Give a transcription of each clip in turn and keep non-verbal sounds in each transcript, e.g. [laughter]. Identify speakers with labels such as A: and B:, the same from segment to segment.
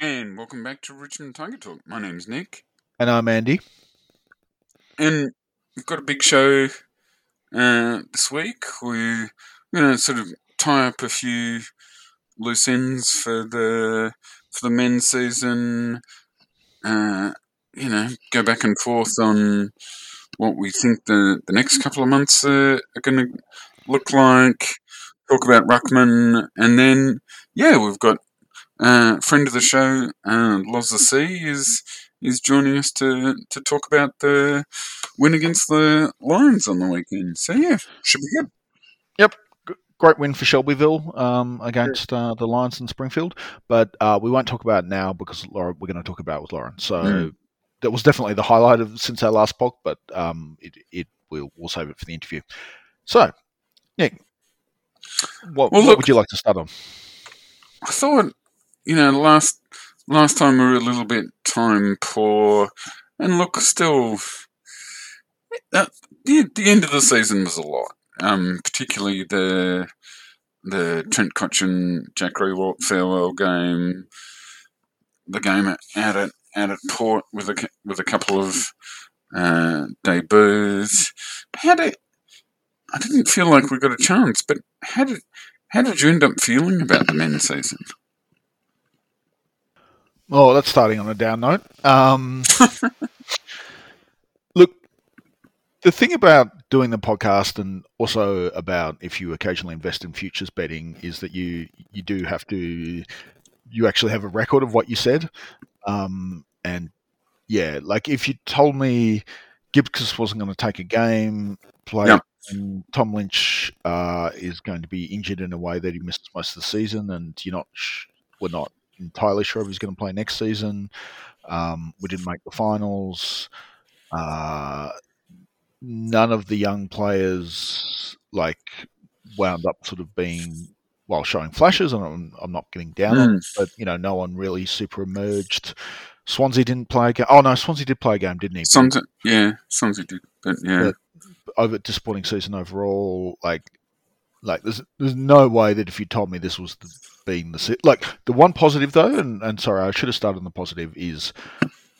A: And welcome back to Richmond Tiger Talk. My name's Nick,
B: And I'm Andy.
A: and we've got a big show uh, this week. We're going to sort of tie up a few loose ends for the for the men's season. Uh, you know, go back and forth on what we think the, the next couple of months are, are going to look like. Talk about Ruckman, and then yeah, we've got uh, friend of the show, uh, Loz the Sea, is is joining us to to talk about the win against the Lions on the weekend. So yeah, should be good.
B: Yep, great win for Shelbyville um, against uh, the Lions in Springfield, but uh, we won't talk about it now because Laura, we're going to talk about it with Lauren. So
A: Mm.
B: that was definitely the highlight of since our last pod, but um, it, it we'll, we'll save it for the interview. So, Nick, what,
A: Well,
B: what
A: look-
B: would you like to start on?
A: I thought, you know, last last time we were a little bit time poor, and look, still, uh, the the end of the season was a lot. Um, particularly the the Trent Cotchin Jack Riewoldt farewell game, the game out at out at Port with a with a couple of uh, debuts. How did I didn't feel like we got a chance, but how did how did you end up feeling about the men's season?
B: Oh, that's starting on a down note. Um, [laughs] look, the thing about doing the podcast and also about if you occasionally invest in futures betting is that you you do have to you actually have a record of what you said. Um, and yeah, like if you told me Gibcus wasn't going to take a game, play, Tom Lynch uh, is going to be injured in a way that he missed most of the season, and you're not, sh- we're not entirely sure if he's going to play next season. Um, we didn't make the finals. Uh, none of the young players like wound up sort of being while showing flashes, and I'm, I'm not getting down on
A: Mm.
B: it, but you know, no one really super emerged. Swansea didn't play a game. Oh no, Swansea did play a game, didn't he?
A: Swansea, yeah, Swansea did, but yeah,
B: over disappointing season overall. Like, like there's there's no way that if you told me this was the, being the like the one positive though, and, and sorry, I should have started on the positive is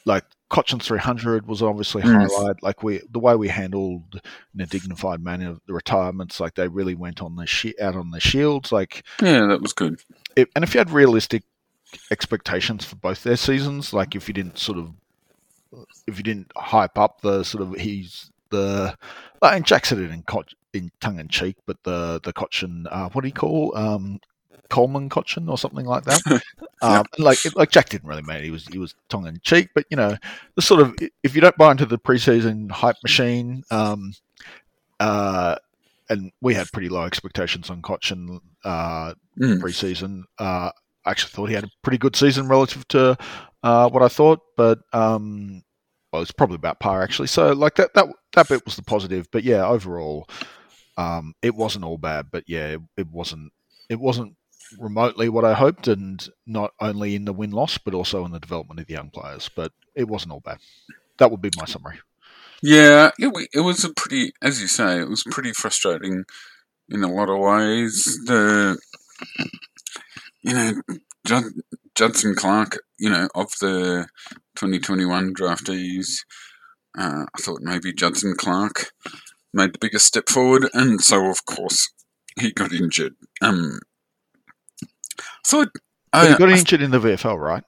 B: like Cotchin 300 was obviously highlight. Like we the way we handled in a dignified manner the retirements, like they really went on the shi out on the shields. Like,
A: yeah, that was good.
B: it, and if you had realistic expectations for both their seasons, like if you didn't sort of if you didn't hype up the sort of he's the and Jack said it in in tongue in cheek, but the the Cotchin uh, what do you call um, Coleman Cotchin or something like that. [laughs] um, like like Jack didn't really mean it. he was he was tongue in cheek, but you know the sort of if you don't buy into the preseason hype machine, um, uh, and we had pretty low expectations on Cotchin uh,
A: Mm.
B: preseason. Uh, I actually thought he had a pretty good season relative to uh, what I thought, but um, well, it's probably about par actually. So like that that that bit was the positive, but yeah, overall, um, it wasn't all bad. But yeah, it, it wasn't it wasn't remotely what I hoped, and not only in the win loss, but also in the development of the young players. But it wasn't all bad. That would be my summary.
A: Yeah, it, it was a pretty, as you say, it was pretty frustrating in a lot of ways. The, you know, Jud, Judson Clark, you know, of the 2021 draftees, uh, I thought maybe Judson Clark made the biggest step forward, and so of course he got injured. Um,
B: But he got injured in the VFL, right?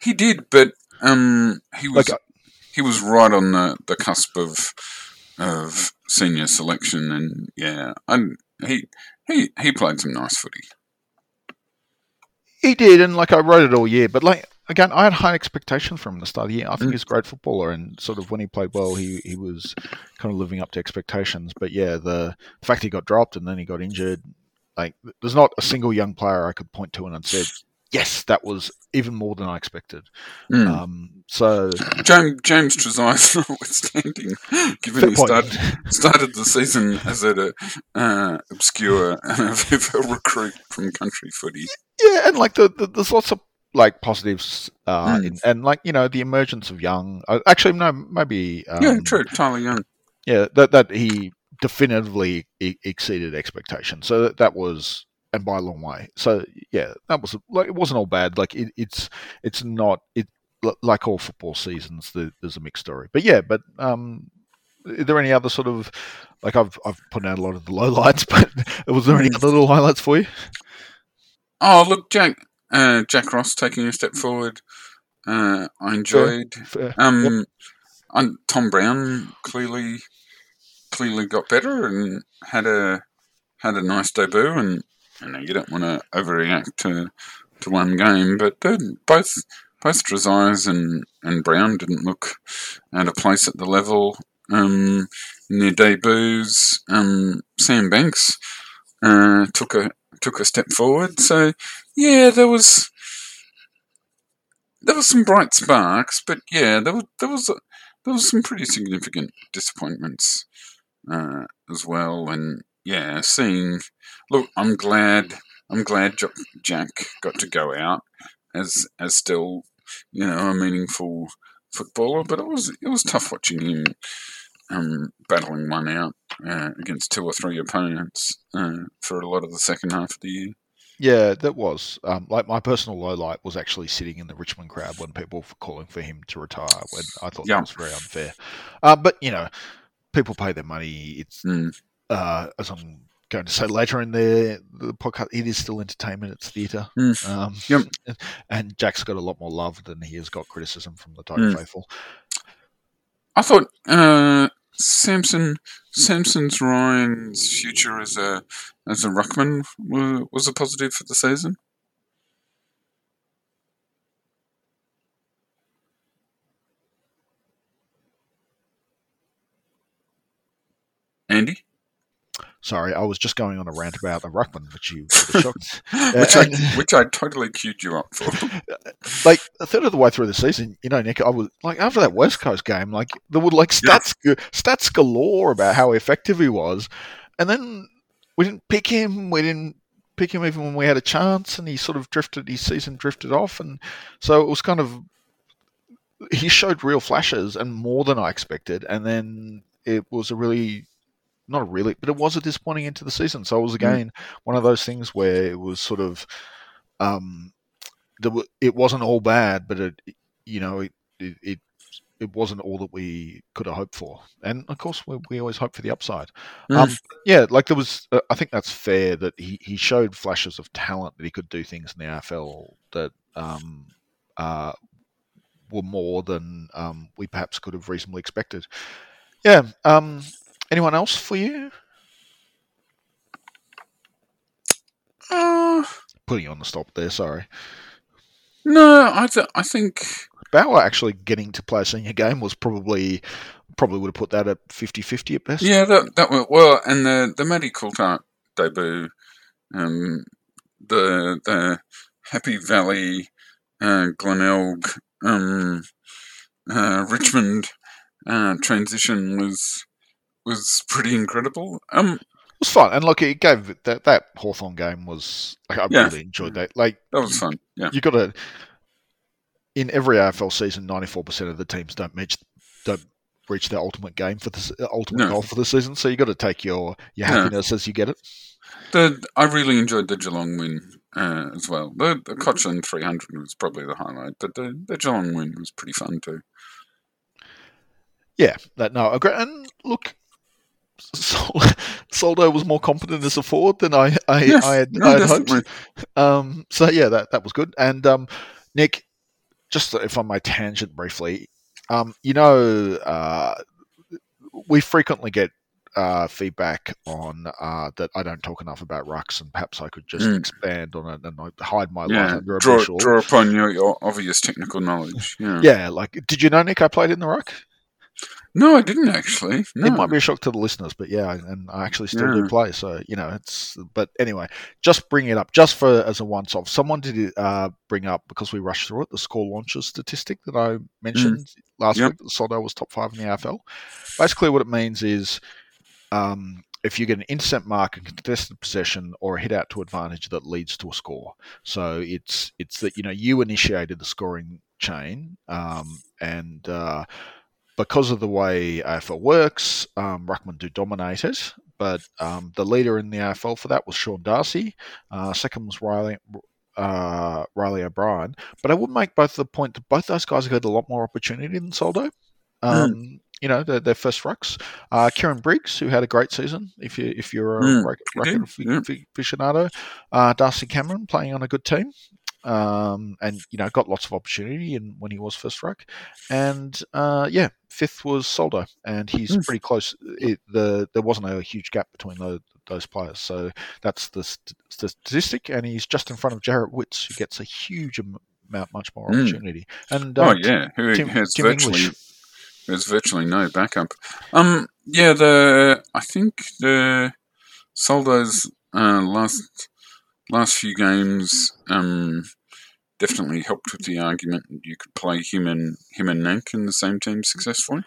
A: he did, but um, he was
B: Like
A: he was right on the, the cusp of of senior selection, and yeah, and he he he played some nice footy.
B: He did, and like I wrote it all year. But like again, I had high expectations from him the start of the year. I think
A: Mm.
B: he's a great footballer, and sort of when he played well, he he was kind of living up to expectations. But yeah, the, the fact he got dropped and then he got injured, like there's not a single young player I could point to and said, yes, that was even more than I expected.
A: Mm.
B: Um, so
A: James James Trezise [laughs] notwithstanding, given he started started the season as a uh, obscure [laughs] VFL recruit from country footy.
B: yeah, and like the, the there's lots of like positives, uh,
A: Mm.
B: in, and like you know the emergence of young. Uh, actually, no, maybe um,
A: yeah, true. Tyler Young.
B: yeah, that that he definitively e- exceeded expectations. So that, that was and by a long way. So yeah, that was like it wasn't all bad. Like it, it's it's not it like all football seasons. There's a mixed story, but yeah. But um, are there any other sort of like I've I've put out a lot of the lowlights, [laughs] but was there any other little highlights for you?
A: Oh look, Jack uh, Jack Ross taking a step forward. Uh, I enjoyed. Fair, fair. Um, yep. and Tom Brown clearly clearly got better and had a had a nice debut. And you know you don't want to overreact to to one game, but both both Trezise and and Brown didn't look out of place at the level um, in their debuts. Um, Sam Banks uh, took a took a step forward. So yeah, there was there was some bright sparks, but yeah, there was there was there was some pretty significant disappointments uh, as well. And yeah, seeing look, I'm glad I'm glad Jack got to go out as as still you know a meaningful footballer, but it was it was tough watching him um, battling one out uh, against two or three opponents uh, for a lot of the second half of the year.
B: Yeah, that was um, like my personal low light was actually sitting in the Richmond crowd when people were calling for him to retire. When I thought that was very unfair. Uh, but you know, people pay their money. It's mm. uh, as I'm going to say later in the, the podcast, it is still entertainment. It's theatre. Mm. Um, yep. [laughs] And Jack's got a lot more love than he has got criticism from the Tiger mm. faithful.
A: I thought uh, Samson Samson's Ryan's future as a as a ruckman was a positive for the season. Andy.
B: Sorry, I was just going on a rant about a ruckman, which you [laughs] shocked.
A: which, uh, I, [laughs] which I totally queued you up for. [laughs]
B: like a third of the way through the season, you know, Nick, I was like after that West Coast game, like there were like stats yeah. stats galore about how effective he was, and then we didn't pick him. We didn't pick him even when we had a chance, and he sort of drifted. His season drifted off, and so it was kind of he showed real flashes and more than I expected, and then it was a really not really, but it was a disappointing end to the season. So it was mm. again mm. one of those things where it was sort of, um, there it wasn't all bad, but it, you know, it, it, it it wasn't all that we could have hoped for. And of course, we, we always hope for the upside. Mm. Um, yeah, like there was, uh, I think that's fair that he, he showed flashes of talent that he could do things in the AFL that um, uh, were more than um, we perhaps could have reasonably expected. Yeah, um, Anyone else for you?
A: Uh,
B: Putting you on the stop there. Sorry.
A: No, I th- I think
B: Bauer actually getting to play a senior game was probably probably would have put that at 50-50 at best.
A: Yeah, that that was, well, and the the Matty Coulthard debut, um, the the Happy Valley, uh, Glenelg, um, uh, Richmond uh, transition was was pretty incredible. Um,
B: it was fun, and look, it gave that that Hawthorn game was like I yeah. really enjoyed that. Like
A: that was fun. Yeah,
B: you got to in every AFL season, ninety four percent of the teams don't match don't reach their ultimate game for the ultimate no. goal for the season. So you got to take your your happiness no. as you get it.
A: The I really enjoyed the Geelong win uh, as well. The, the Cochrane three hundred was probably the highlight, but the the Geelong win was pretty fun too.
B: Yeah, that no, agree. And look, Soldo was more competent as a forward than I I, yes, I had, no, I had hoped. Um, so yeah, that that was good. And um, Nick, just if I may tangent briefly, um, you know, uh, we frequently get uh, feedback on uh, that I don't talk enough about rucks, and perhaps I could just mm. expand on it and hide my yeah, light under a
A: draw,
B: bushel.
A: Draw upon your, your obvious technical knowledge. Yeah.
B: yeah, like did you know Nick? I played in the ruck.
A: No, I didn't actually. No.
B: It might be a shock to the listeners, but yeah, and I actually still yeah. do play. So you know, it's. But anyway, just bring it up, just for as a once-off. Someone did uh, bring up because we rushed through it the score launches statistic that I mentioned mm. last yep. week. That Soldo was top five in the AFL. Basically, what it means is. Um, if you get an intercept mark, a contested possession, or a hit out to advantage that leads to a score, so it's it's that you know you initiated the scoring chain, um, and uh, because of the way AFL works, um, Ruckman do dominate it, but um, the leader in the AFL for that was Sean Darcy. Uh, second was Riley. Uh, Riley O'Brien, but I would make both the point that both those guys have had a lot more opportunity than Soldo. Um, mm you know, their, their first rucks. Uh, Kieran Briggs, who had a great season, if you if you're a mm, record aficionado. Uh, Darcy Cameron playing on a good team. Um, and you know got lots of opportunity in, when he was first ruck, and uh, yeah, fifth was Soldo, and he's mm. pretty close. It, the there wasn't a huge gap between the, those players, so that's the, st- the, statistic, and he's just in front of Jarrod Witts, who gets a huge amount, much more hmm. opportunity. Mm. And
A: uh, oh yeah, who Tim, has Tim virtually English. There's virtually no backup. Um, yeah, the I think the Soldo's uh, last last few games um, definitely helped with the argument you could play him and him and Nank in the same team successfully.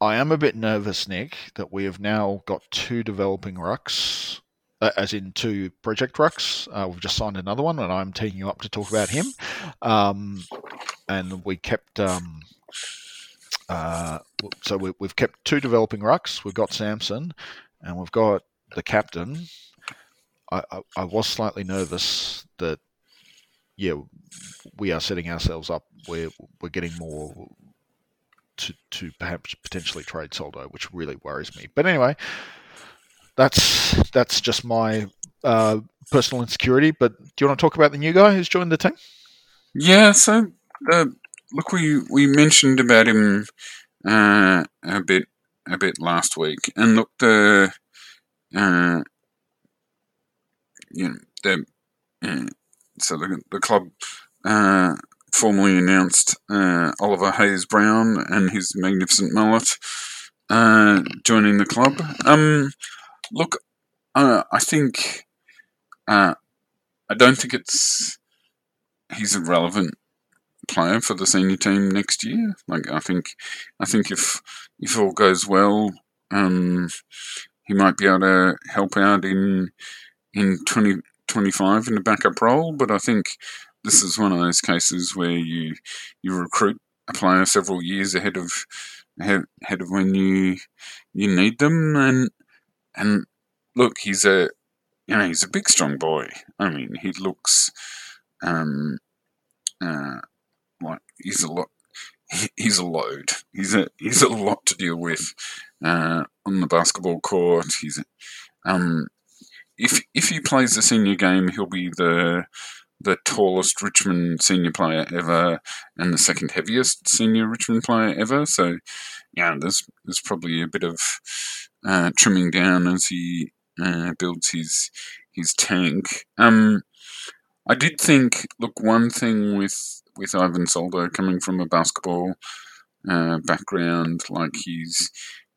B: I am a bit nervous, Nick, that we have now got two developing rucks, uh, as in two project rucks. Uh, we've just signed another one, and I'm taking you up to talk about him. Um, and we kept um, uh, so we, have kept two developing rucks. We've got Samson, and we've got the captain. I, I, was slightly nervous that, yeah, we are setting ourselves up where we're getting more to to perhaps potentially trade Soldo, which really worries me. But anyway, that's that's just my uh, personal insecurity. But do you want to talk about the new guy who's joined the team?
A: Yeah, so the look, we we mentioned about him uh, a bit a bit last week, and look, the uh, you know the uh, so the the club uh, formally announced uh, Oliver Hayes Brown and his magnificent mullet uh, joining the club. Um, look, I think I don't think it's he's irrelevant player for the senior team next year. Like I think, I think if if all goes well, um, he might be able to help out in in 2025 in a backup role. But I think this is one of those cases where you you recruit a player several years ahead of ahead of when you you need them and and look he's a you know he's a big strong boy i mean he looks um uh, like he's a lot. He's a load. He's a he's a lot to deal with uh, on the basketball court. He's um, if if he plays the senior game, he'll be the the tallest Richmond senior player ever and the second heaviest senior Richmond player ever. So, yeah, there's there's probably a bit of uh, trimming down as he uh, builds his his tank. Um, I did think, look, one thing with with Ivan Soldo coming from a basketball uh, background, like he's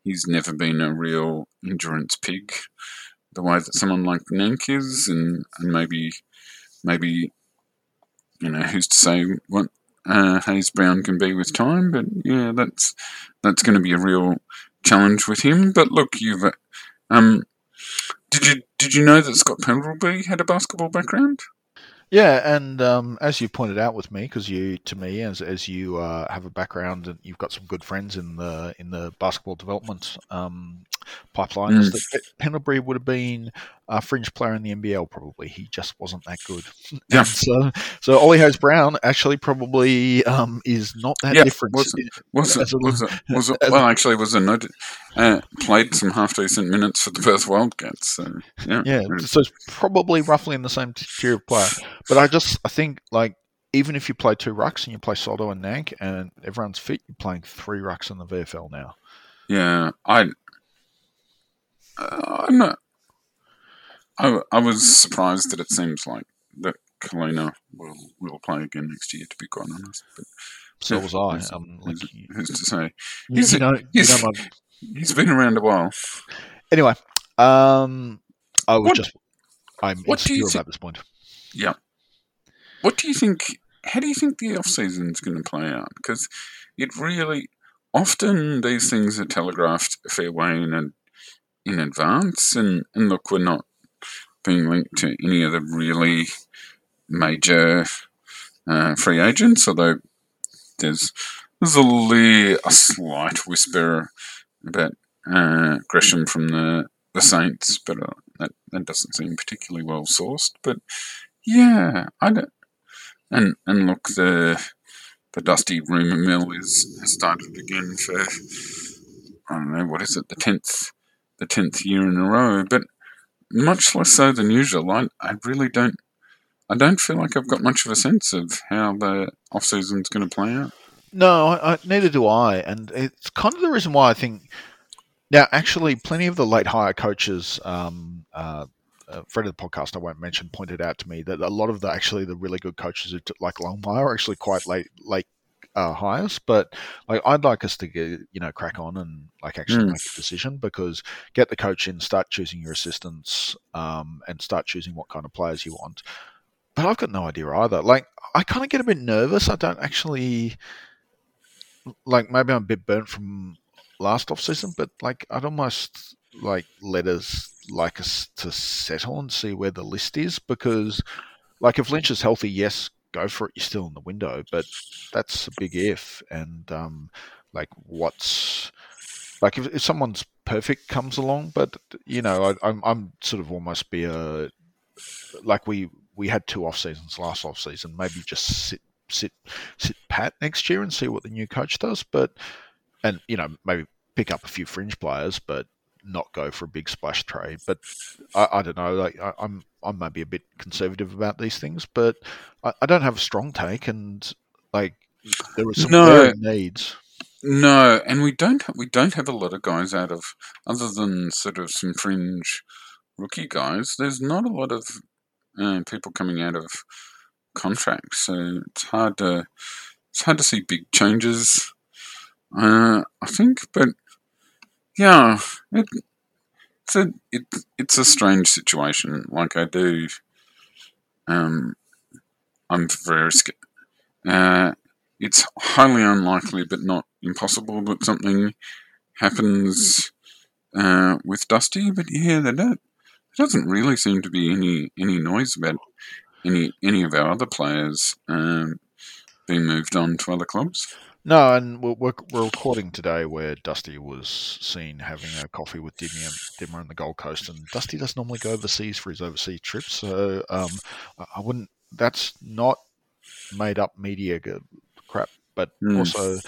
A: he's never been a real endurance pig, the way that someone like Nank is, and, and maybe maybe you know who's to say what uh, Hayes Brown can be with time, but yeah, that's that's going to be a real challenge with him. But look, you've um, did you did you know that Scott Pendlebury had a basketball background?
B: Yeah, and um, as you pointed out with me, because you, to me, as as you uh, have a background and you've got some good friends in the in the basketball development um, pipeline, mm. that Pendlebury would have been a fringe player in the NBL. Probably he just wasn't that good. [laughs]
A: Yeah.
B: so so Ollie Hayes Brown actually probably um, is not that yeah, different.
A: Was it, was it, was it, [laughs] was it, well, actually, was a noted, uh, played some half decent minutes for the Perth Wildcats. So yeah,
B: yeah. So it's probably roughly in the same tier of player. But I just I think like even if you play two rucks and you play Soldo and Nank and everyone's fit, you're playing three rucks in the VFL now.
A: Yeah, I uh, I'm not. I, I was surprised that it seems like that Colina will will play again next year. To be quite honest, but
B: so was I.
A: Who's,
B: um,
A: like, who's, who's to say?
B: He's, you know,
A: he's, you know he's been around a while.
B: Anyway, um, I was what, just I'm insecure about this point.
A: Yeah. What do you think? How do you think the off season is going to play out? Because it really often these things are telegraphed a fair way in in advance, and and look, we're not being linked to any of the really major uh, free agents, although there's there's a, a slight whisper about uh, Gresham from the the Saints, but uh, that that doesn't seem particularly well sourced. But yeah, I don't. And and look, the the dusty rumor mill is has started again for I don't know what is it the tenth the tenth year in a row, but much less so than usual. I I really don't I don't feel like I've got much of a sense of how the off season's going to play out.
B: No, I, neither do I, and it's kind of the reason why I think now actually plenty of the late hire coaches. Um, uh, friend of the podcast I won't mention pointed out to me that a lot of the actually the really good coaches like Longmire are actually quite late late uh, hires, but like I'd like us to get you know crack on and like actually
A: Mm.
B: make a decision because get the coach in, start choosing your assistants, um, and start choosing what kind of players you want. But I've got no idea either. Like I kind of get a bit nervous. I don't actually like maybe I'm a bit burnt from last off season, but like I'd almost like let us like us to settle and see where the list is because like if Lynch is healthy, yes, go for it. You're still in the window, but that's a big if. And um, like what's like if, if someone's perfect comes along, but you know I, I'm I'm sort of almost be a like we we had two off seasons last off season. Maybe just sit sit sit pat next year and see what the new coach does. But and you know maybe pick up a few fringe players, but not go for a big splash trade. But I, I don't know. Like I, I'm I'm maybe a bit conservative about these things, but I, I don't have a strong take, and like there are some
A: No.
B: needs.
A: No, and we don't we don't have a lot of guys out of other than sort of some fringe rookie guys. There's not a lot of uh, people coming out of contracts, so it's hard to it's hard to see big changes. Uh, I think, but yeah, it, it's a it, it's a strange situation. Like I do, um, I'm very scared. Uh, it's highly unlikely, but not impossible, that something happens uh, with Dusty. But yeah, there, don't, there doesn't really seem to be any any noise about any any of our other players um, being moved on to other clubs.
B: No, and we're, we're, we're recording today where Dusty was seen having a coffee with Dimma, Dimma on the Gold Coast, and Dusty doesn't normally go overseas for his overseas trips, so um, I- wouldn't. That's not made up media crap, but
A: Hmm.
B: also,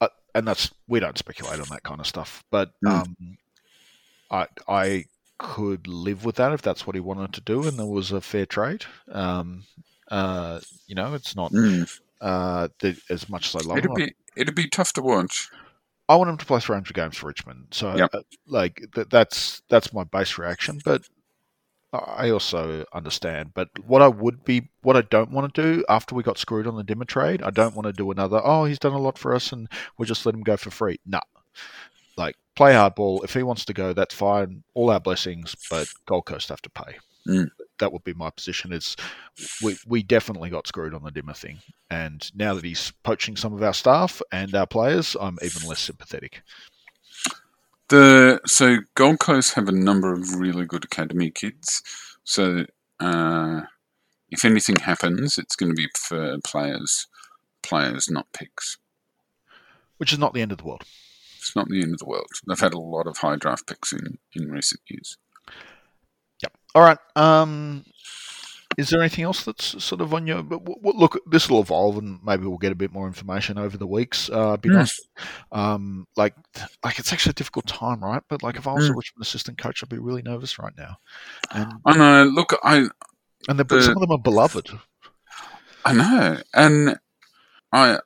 B: uh, and that's we don't speculate on that kind of stuff. But
A: Hmm.
B: um, I I could live with that if that's what he wanted to do, and there was a fair trade. Um, uh, you know, it's not
A: Mm.
B: Uh, the, as much as I love.
A: It'd be it'd be tough to watch.
B: I want him to play 300 games for Richmond. So,
A: Yep.
B: uh, like, th- that's that's my base reaction. But I also understand. But what I would be, what I don't want to do after we got screwed on the Dimma trade, I don't want to do another. Oh, he's done a lot for us, and we'll just let him go for free. No, like play hardball. If he wants to go, that's fine. All our blessings, but Gold Coast have to pay.
A: Mm.
B: That would be my position. Is we we definitely got screwed on the Dimma thing, and now that he's poaching some of our staff and our players, I'm even less sympathetic.
A: The so Gold Coast have a number of really good academy kids. So uh, if anything happens, it's going to be for players, players, not picks.
B: which is not the end of the world.
A: It's not the end of the world. They've had a lot of high draft picks in, in recent years.
B: All right. Um, is there anything else that's sort of on your? but w- w- Look, this will evolve, and maybe we'll get a bit more information over the weeks. Uh, be
A: Hmm.
B: nice. Um, like, like it's actually a difficult time, right? But like, if I was a
A: Hmm.
B: Richmond assistant coach, I'd be really nervous right now. And
A: I know. Look, I
B: and they're,
A: The-
B: some of them are beloved.
A: I know, and I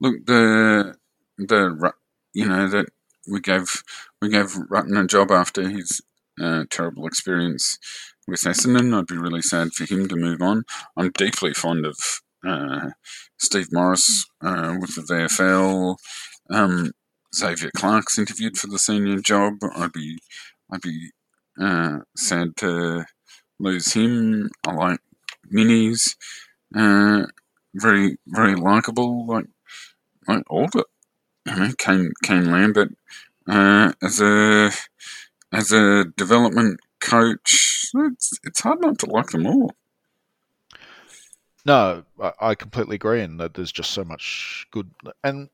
A: look the the you know that we gave we gave Rutten a job after his uh, terrible experience with Essendon. I'd be really sad for him to move on. I'm deeply fond of uh, Steve Morris uh, with the VFL. Um, Xavier Clark's interviewed for the senior job. I'd be I'd be uh, sad to lose him. I like minis. Uh, very very likable. Like like all the you know Kane Kane Lambert uh, as a as a development coach. It's it's hard not to like them all.
B: No, I, completely agree, and that there's just so much good. And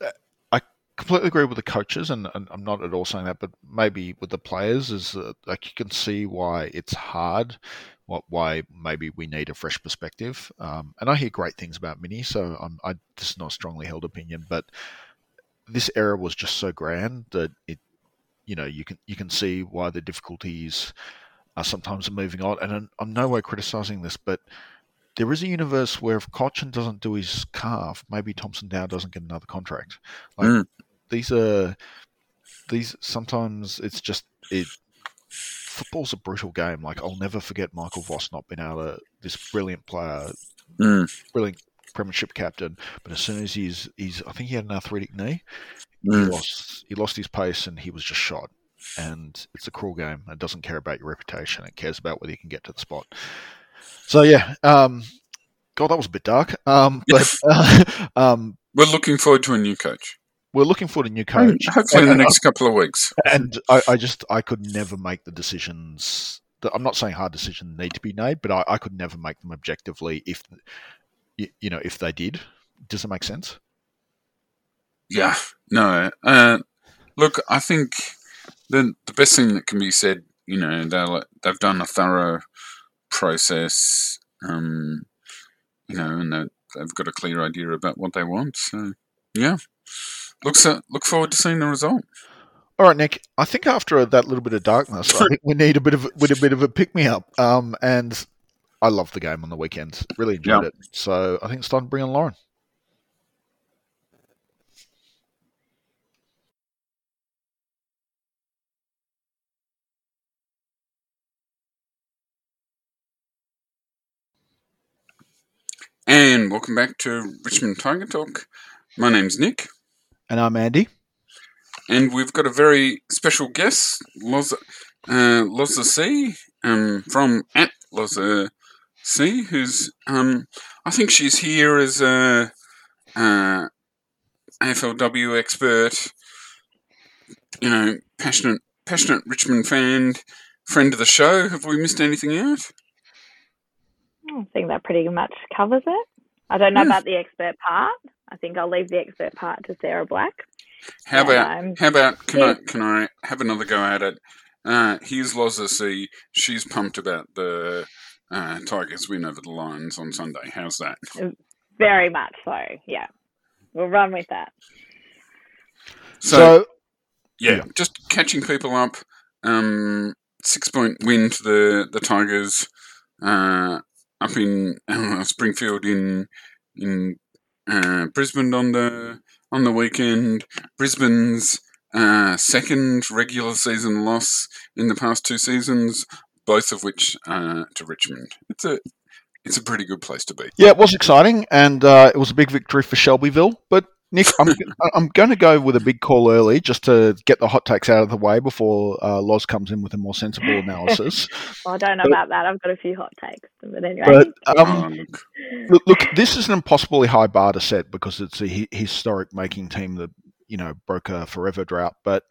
B: uh, I completely agree with the coaches, and, and, I'm not at all saying that, but maybe with the players is uh, like you can see why it's hard, what why maybe we need a fresh perspective. Um, and I hear great things about Mini, so I'm I just not a strongly held opinion, but this era was just so grand that it, you know, you can you can see why the difficulties are sometimes moving on. And I'm, I'm no way criticizing this, but there is a universe where if Cotchin doesn't do his calf, maybe Thompson Dow doesn't get another contract. Like mm. these are these sometimes it's just it football's a brutal game. Like I'll never forget Michael Voss not being able to this brilliant player, mm. brilliant premiership captain, but as soon as he's he's I think he had an arthritic knee, mm. he lost he lost his pace and he was just shot. And it's a cruel game. It doesn't care about your reputation. It cares about whether you can get to the spot. So yeah, um, God, that was a bit dark. Um, [laughs] but uh, [laughs] um,
A: we're looking forward to a new coach.
B: We're looking forward to a new coach.
A: Hopefully, in the next couple of weeks.
B: And I, I, just, I could never make the decisions. I'm not saying hard decisions need to be made, but I, I could never make them objectively if, you know, if they did. Does it make sense?
A: Yeah. No. Uh, look, I think the the best thing that can be said, you know, they they've done a thorough process, um, you know, and they've got a clear idea about what they want. So, yeah, looks uh, look forward to seeing the result.
B: All right, Nick. I think after that little bit of darkness, I think we need a bit of with a bit of a pick me up. Um, and I love the game on the weekend. Really enjoyed it. So I think it's time to bring on Lauren.
A: And welcome back to Richmond Tiger Talk. My name's Nick.
B: And I'm Andy.
A: And we've got a very special guest, Loza, uh, Loza C, um, from at Loza C, who's, um, I think she's here as a uh, AFLW expert, you know, passionate, passionate Richmond fan, friend of the show. Have we missed anything out?
C: I think that pretty much covers it. I don't know yes. about the expert part. I think I'll leave the expert part to Sarah Black.
A: How about um, how about can yeah. I can I have another go at it? Uh, here's Loza C. She's pumped about the uh, Tigers win over the Lions on Sunday. How's that?
C: Very much so. Yeah, we'll run with that.
A: So, so yeah, yeah, just catching people up. Um, six point win to the the Tigers. Uh, up in uh, Springfield in in uh, Brisbane on the on the weekend. Brisbane's uh, second regular season loss in the past two seasons, both of which uh, to Richmond. It's a it's a pretty good place to be.
B: Yeah, it was exciting, and uh, it was a big victory for Shelbyville. But Nick, I'm, [laughs] I'm going to go with a big call early just to get the hot takes out of the way before uh, Loz comes in with a more sensible analysis. [laughs]
C: well, I don't know but, about that. I've got a few hot takes. But anyway. But,
B: um, look, look, this is an impossibly high bar to set because it's a historic making team that, you know, broke a forever drought. But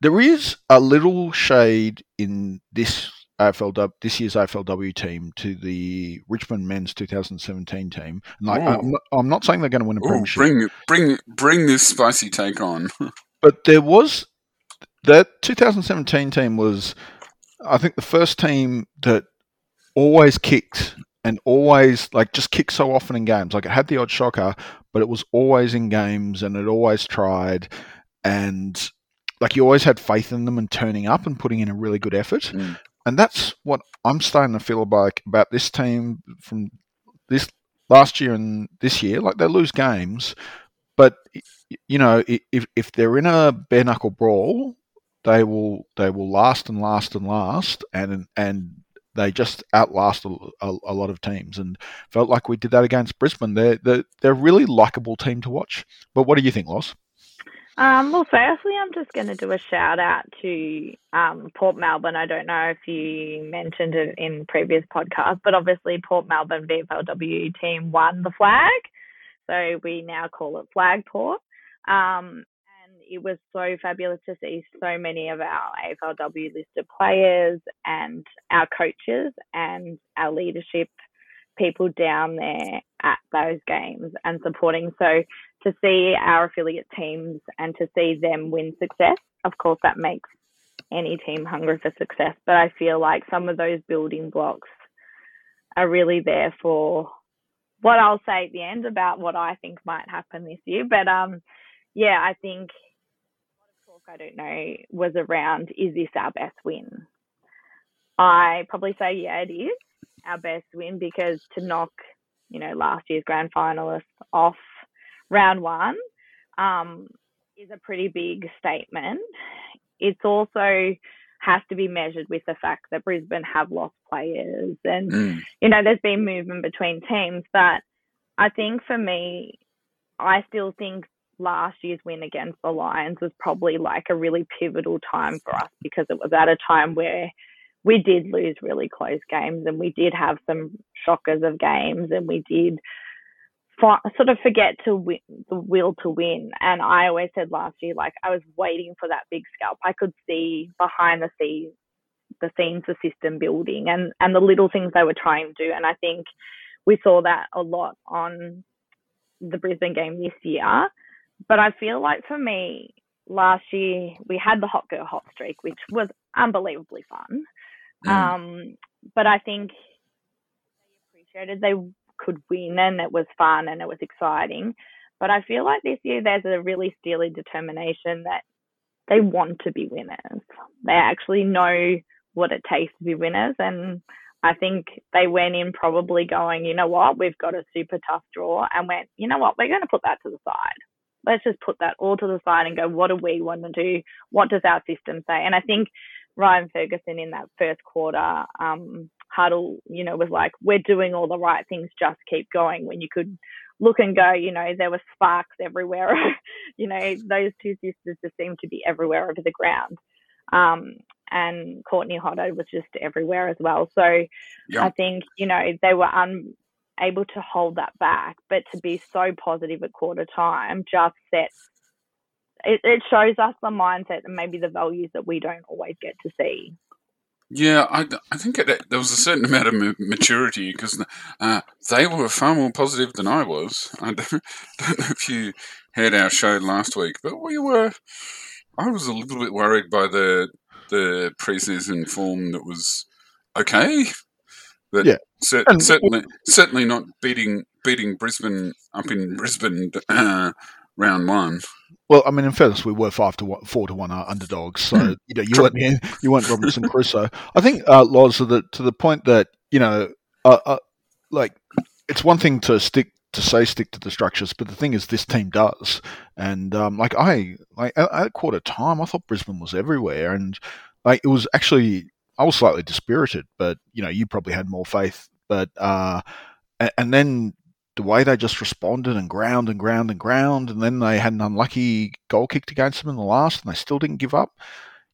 B: there is a little shade in this AFLW this year's AFLW team to the Richmond men's 2017 team. And like, I'm, not, I'm, not, saying they're going to win a premiership.
A: Bring bring bring this spicy take on. [laughs]
B: but there was that 2017 team was, I think, the first team that always kicked and always like just kicked so often in games. Like it had the odd shocker, but it was always in games and it always tried and like you always had faith in them and turning up and putting in a really good effort. Mm and that's what I'm starting to feel like about this team from this last year and this year. Like they lose games, but you know, if if they're in a bare knuckle brawl, they will they will last and last and last, and and they just outlast a, a, a lot of teams. And felt like we did that against Brisbane. They're they're, they're a really likable team to watch. But what do you think, Loz?
C: Um, well, firstly, I'm just going to do a shout out to um, Port Melbourne. I don't know if you mentioned it in previous podcasts, but obviously, Port Melbourne VFLW team won the flag. So we now call it Flagport. Um, and it was so fabulous to see so many of our AFLW listed players and our coaches and our leadership people down there at those games and supporting. So to see our affiliate teams and to see them win success, of course, that makes any team hungry for success. But I feel like some of those building blocks are really there for what I'll say at the end about what I think might happen this year. But um, yeah, I think a lot of talk I don't know was around is this our best win? I probably say yeah, it is our best win because to knock you know last year's grand finalists off round one um, is a pretty big statement. It's also has to be measured with the fact that Brisbane have lost players and mm. you know there's been movement between teams but I think for me I still think last year's win against the Lions was probably like a really pivotal time for us because it was at a time where we did lose really close games and we did have some shockers of games and we did sort of forget to win, the will to win. And I always said last year, like I was waiting for that big scalp. I could see behind the scenes, the scenes, the system building, and and the little things they were trying to do. And I think we saw that a lot on the Brisbane game this year. But I feel like for me, last year we had the hot girl hot streak, which was unbelievably fun. Mm. Um, but I think they appreciated they could win and it was fun and it was exciting. But I feel like this year there's a really steely determination that they want to be winners. They actually know what it takes to be winners. And I think they went in probably going, you know what, we've got a super tough draw and went, you know what, we're going to put that to the side. Let's just put that all to the side and go, what do we want to do? What does our system say? And I think Ryan Ferguson in that first quarter um, huddle, you know, was like, we're doing all the right things, just keep going. When you could look and go, you know, there were sparks everywhere. [laughs] you know, those two sisters just seemed to be everywhere over the ground. Um, and Courtney Hodder was just everywhere as well. So. I think, you know, they were unable to hold that back, but to be so positive at quarter time just sets it, it shows us the mindset and maybe the values that we don't always get to see.
A: Yeah, I, I think it, there was a certain amount of maturity because uh, they were far more positive than I was. I don't, [laughs] don't, know if you heard our show last week, but we were. I was a little bit worried by the the preseason form that was okay, but yeah. cer- certainly certainly not beating beating Brisbane up in Brisbane uh, round one.
B: Well, I mean, in fairness, we were five to one, four to one underdogs, so hmm. you know you weren't [laughs] you weren't Robinson Crusoe. I think uh, Loz to the to the point that you know, uh, uh, like it's one thing to stick to say stick to the structures, but the thing is, this team does, and um, like I like at, at quarter time, I thought Brisbane was everywhere, and like it was actually I was slightly dispirited, but you know you probably had more faith, but uh, and, and then the way they just responded and ground and ground and ground, and then they had an unlucky goal kicked against them in the last, and they still didn't give up.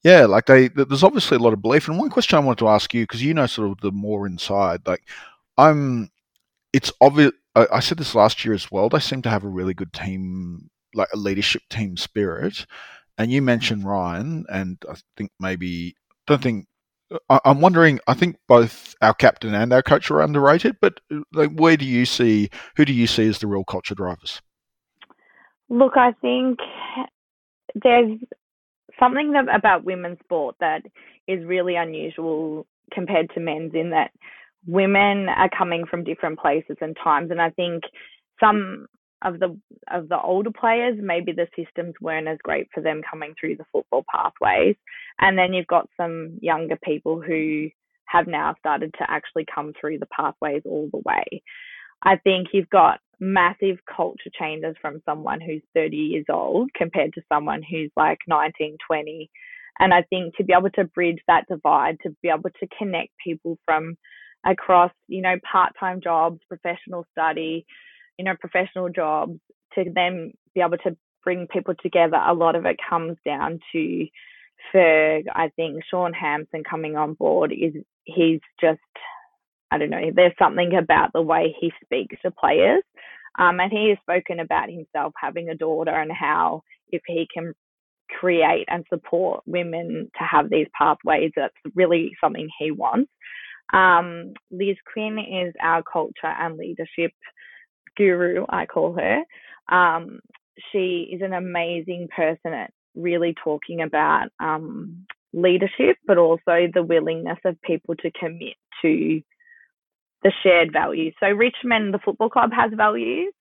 B: Yeah, like they, there's obviously a lot of belief. And one question I wanted to ask you, because you know sort of the more inside, like I'm, it's obvious. I, I said this last year as well. They seem to have a really good team, like a leadership team spirit. And you mm-hmm. mentioned Ryan, and I think maybe don't think I'm wondering. I think both our captain and our coach are underrated, but like, where do you see? Who do you see as the real culture drivers?
C: Look, I think there's something about women's sport that is really unusual compared to men's in that women are coming from different places and times, and I think some of the of the older players, maybe the systems weren't as great for them coming through the football pathways. And then you've got some younger people who have now started to actually come through the pathways all the way. I think you've got massive culture changes from someone who's 30 years old compared to someone who's like 19, 20. And I think to be able to bridge that divide, to be able to connect people from across, you know, part time jobs, professional study, you know, professional jobs to then be able to bring people together, a lot of it comes down to Ferg. I think Sean Hampson coming on board is he's just I don't know, there's something about the way he speaks to players. Um, and he has spoken about himself having a daughter and how if he can create and support women to have these pathways, that's really something he wants. Um, Liz Quinn is our culture and leadership guru, I call her. Um, she is an amazing person at really talking about um, leadership, but also the willingness of people to commit to the shared values. So Richmond, the football club, has values.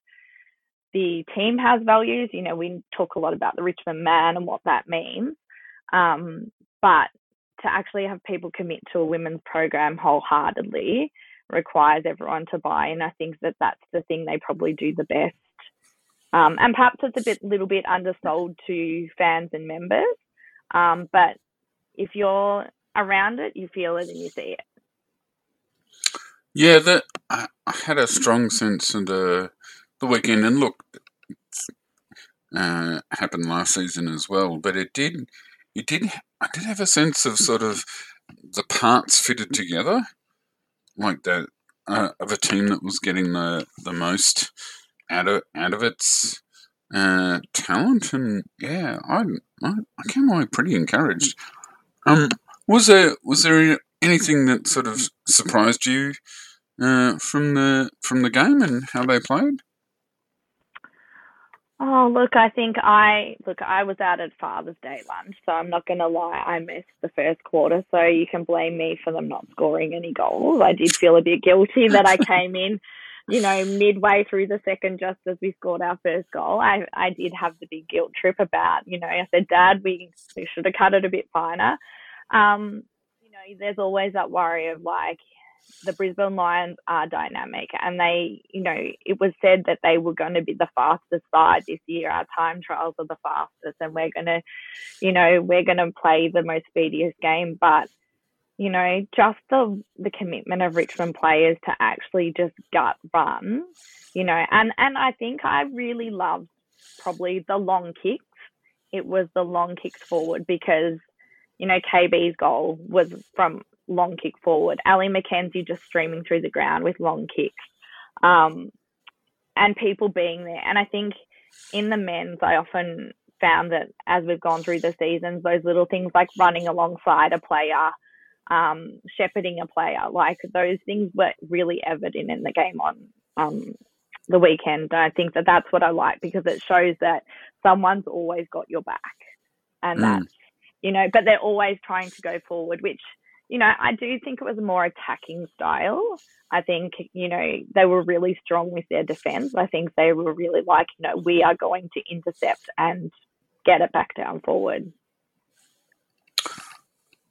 C: The team has values. You know, we talk a lot about the Richmond man and what that means. Um, but to actually have people commit to a women's program wholeheartedly requires everyone to buy And I think that that's the thing they probably do the best. Um, and perhaps it's a bit, little bit undersold to fans and members. Um, but if you're around it, you feel it and you see it.
A: Yeah, I, had a strong sense the the weekend, and look, uh, happened last season as well. But it did, it did. I did have a sense of sort of the parts fitted together, like that uh, of a team that was getting the the most out of out of its uh, talent, and yeah, I, I I came away pretty encouraged. Um, was there was there anything that sort of surprised you uh, from the from the game and how they played?
C: Oh, look, I think I look. I was out at Father's Day lunch, so I'm not going to lie. I missed the first quarter, so you can blame me for them not scoring any goals. I did feel a bit guilty that I came in, [laughs] you know, midway through the second, just as we scored our first goal. I I did have the big guilt trip about, you know, I said, Dad, we we should have cut it a bit finer. Um, you know, there's always that worry of like, the Brisbane Lions are dynamic and they, you know, it was said that they were going to be the fastest side this year. Our time trials are the fastest and we're going to, you know, we're going to play the most speediest game. But, you know, just the, the commitment of Richmond players to actually just gut run, you know, and, and I think I really loved probably the long kicks. It was the long kicks forward because, you know, KB's goal was from long kick forward. Ali McKenzie just streaming through the ground with long kicks. Um, and people being there. And I think in the men's, I often found that as we've gone through the seasons, those little things like running alongside a player, um, shepherding a player, like those things were really evident in the game on um, the weekend. And I think that that's what I like because it shows that someone's always got your back, and mm. that's you know, but they're always trying to go forward, which you know, I do think it was a more attacking style. I think, you know, they were really strong with their defense. I think they were really like, you know, we are going to intercept and get it back down forward.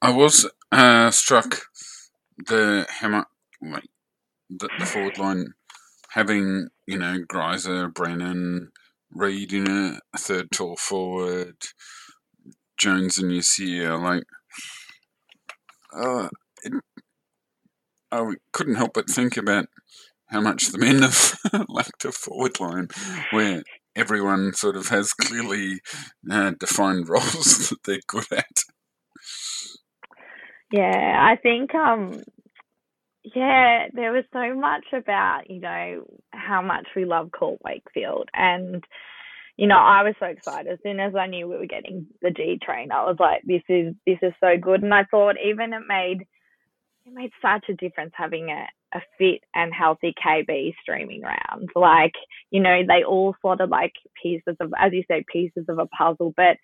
A: I was uh, struck the hammer, like the, the forward line having, you know, Greiser, Brennan, Reid in a, a third tall forward, Jones and Yassir, like uh, it, I couldn't help but think about how much the men have [laughs] lacked a forward line where everyone sort of has clearly uh, defined roles [laughs] that they're good at.
C: Yeah, I think um yeah, there was so much about, you know, how much we love Colt Wakefield and you know, I was so excited as soon as I knew we were getting the G train. I was like, this is this is so good. And I thought even it made it made such a difference having a, a fit and healthy KB streaming around. Like, you know, they all sort of like pieces of as you say, pieces of a puzzle. But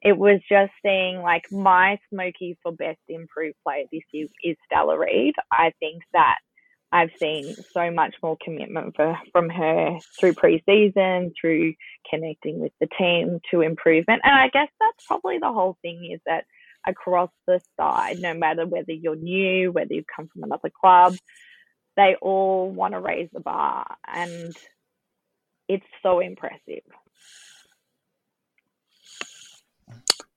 C: it was just seeing like my Smoky for best improved player this year is Stella Reid. I think that I've seen so much more commitment for, from her through preseason, through connecting with the team to improvement. And I guess that's probably the whole thing is that across the side, no matter whether you're new, whether you've come from another club, they all want to raise the bar. And it's so impressive.